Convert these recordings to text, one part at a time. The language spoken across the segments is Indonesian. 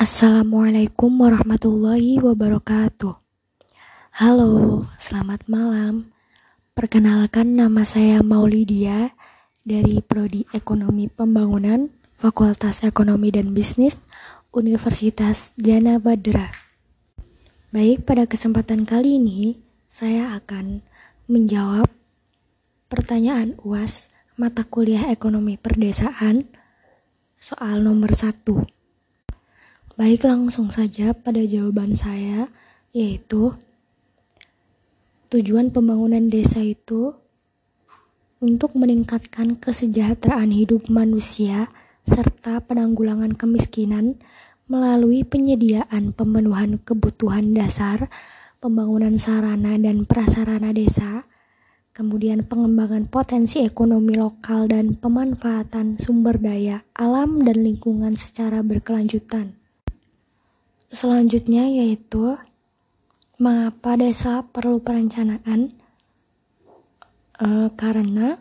Assalamualaikum warahmatullahi wabarakatuh. Halo, selamat malam. Perkenalkan nama saya Maulidia dari Prodi Ekonomi Pembangunan, Fakultas Ekonomi dan Bisnis, Universitas Jana Badra. Baik, pada kesempatan kali ini saya akan menjawab pertanyaan UAS mata kuliah Ekonomi Perdesaan soal nomor satu. Baik, langsung saja pada jawaban saya, yaitu tujuan pembangunan desa itu untuk meningkatkan kesejahteraan hidup manusia serta penanggulangan kemiskinan melalui penyediaan pemenuhan kebutuhan dasar, pembangunan sarana dan prasarana desa, kemudian pengembangan potensi ekonomi lokal dan pemanfaatan sumber daya alam dan lingkungan secara berkelanjutan. Selanjutnya yaitu mengapa desa perlu perencanaan? E, karena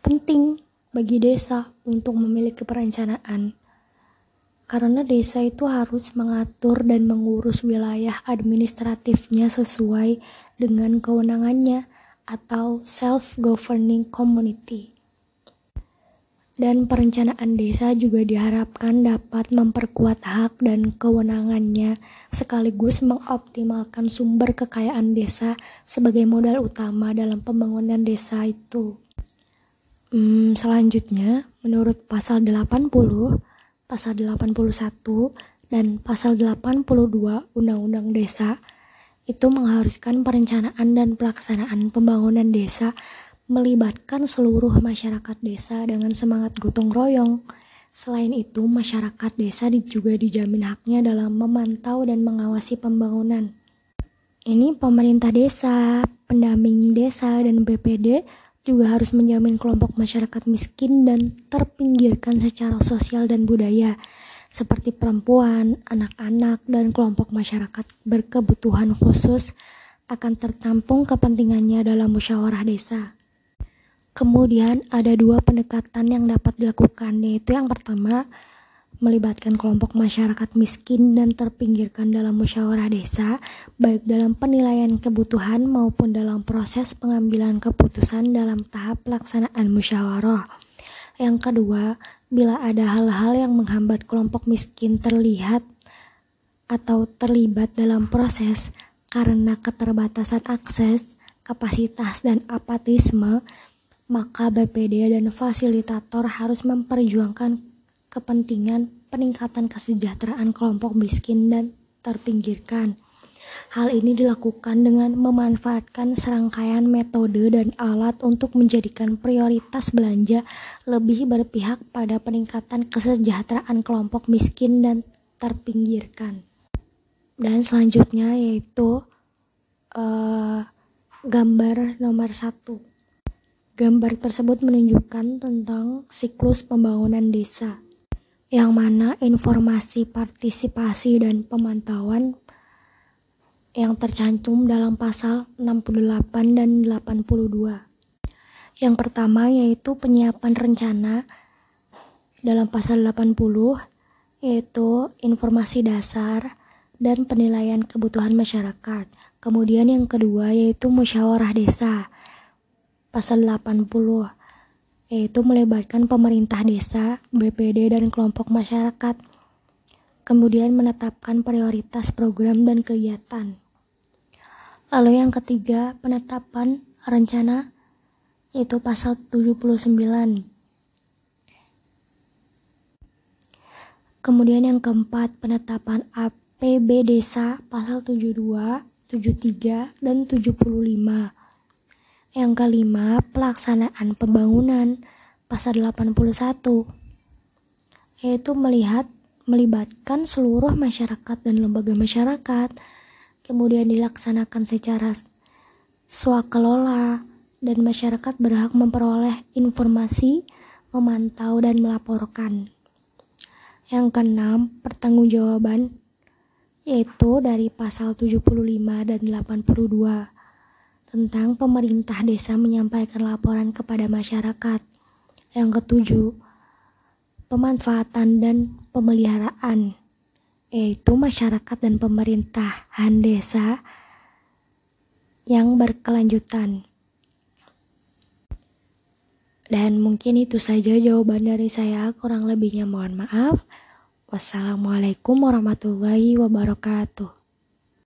penting bagi desa untuk memiliki perencanaan. Karena desa itu harus mengatur dan mengurus wilayah administratifnya sesuai dengan kewenangannya atau self-governing community dan perencanaan desa juga diharapkan dapat memperkuat hak dan kewenangannya sekaligus mengoptimalkan sumber kekayaan desa sebagai modal utama dalam pembangunan desa itu. Hmm, selanjutnya, menurut pasal 80, pasal 81, dan pasal 82 Undang-Undang Desa, itu mengharuskan perencanaan dan pelaksanaan pembangunan desa melibatkan seluruh masyarakat desa dengan semangat gotong royong. Selain itu, masyarakat desa juga dijamin haknya dalam memantau dan mengawasi pembangunan. Ini pemerintah desa, pendamping desa, dan BPD juga harus menjamin kelompok masyarakat miskin dan terpinggirkan secara sosial dan budaya, seperti perempuan, anak-anak, dan kelompok masyarakat berkebutuhan khusus akan tertampung kepentingannya dalam musyawarah desa. Kemudian ada dua pendekatan yang dapat dilakukan yaitu yang pertama melibatkan kelompok masyarakat miskin dan terpinggirkan dalam musyawarah desa baik dalam penilaian kebutuhan maupun dalam proses pengambilan keputusan dalam tahap pelaksanaan musyawarah. Yang kedua, bila ada hal-hal yang menghambat kelompok miskin terlihat atau terlibat dalam proses karena keterbatasan akses, kapasitas, dan apatisme, maka BPD dan fasilitator harus memperjuangkan kepentingan peningkatan kesejahteraan kelompok miskin dan terpinggirkan. Hal ini dilakukan dengan memanfaatkan serangkaian metode dan alat untuk menjadikan prioritas belanja lebih berpihak pada peningkatan kesejahteraan kelompok miskin dan terpinggirkan. Dan selanjutnya yaitu uh, gambar nomor satu. Gambar tersebut menunjukkan tentang siklus pembangunan desa, yang mana informasi partisipasi dan pemantauan yang tercantum dalam pasal 68 dan 82. Yang pertama yaitu penyiapan rencana dalam pasal 80 yaitu informasi dasar dan penilaian kebutuhan masyarakat. Kemudian yang kedua yaitu musyawarah desa pasal 80 yaitu melibatkan pemerintah desa, BPD dan kelompok masyarakat. Kemudian menetapkan prioritas program dan kegiatan. Lalu yang ketiga, penetapan rencana yaitu pasal 79. Kemudian yang keempat, penetapan APB desa pasal 72, 73 dan 75. Yang kelima, pelaksanaan pembangunan pasal 81 yaitu melihat melibatkan seluruh masyarakat dan lembaga masyarakat kemudian dilaksanakan secara swakelola dan masyarakat berhak memperoleh informasi, memantau dan melaporkan. Yang keenam, pertanggungjawaban yaitu dari pasal 75 dan 82 tentang pemerintah desa menyampaikan laporan kepada masyarakat. Yang ketujuh, pemanfaatan dan pemeliharaan yaitu masyarakat dan pemerintahan desa yang berkelanjutan. Dan mungkin itu saja jawaban dari saya, kurang lebihnya mohon maaf. Wassalamualaikum warahmatullahi wabarakatuh.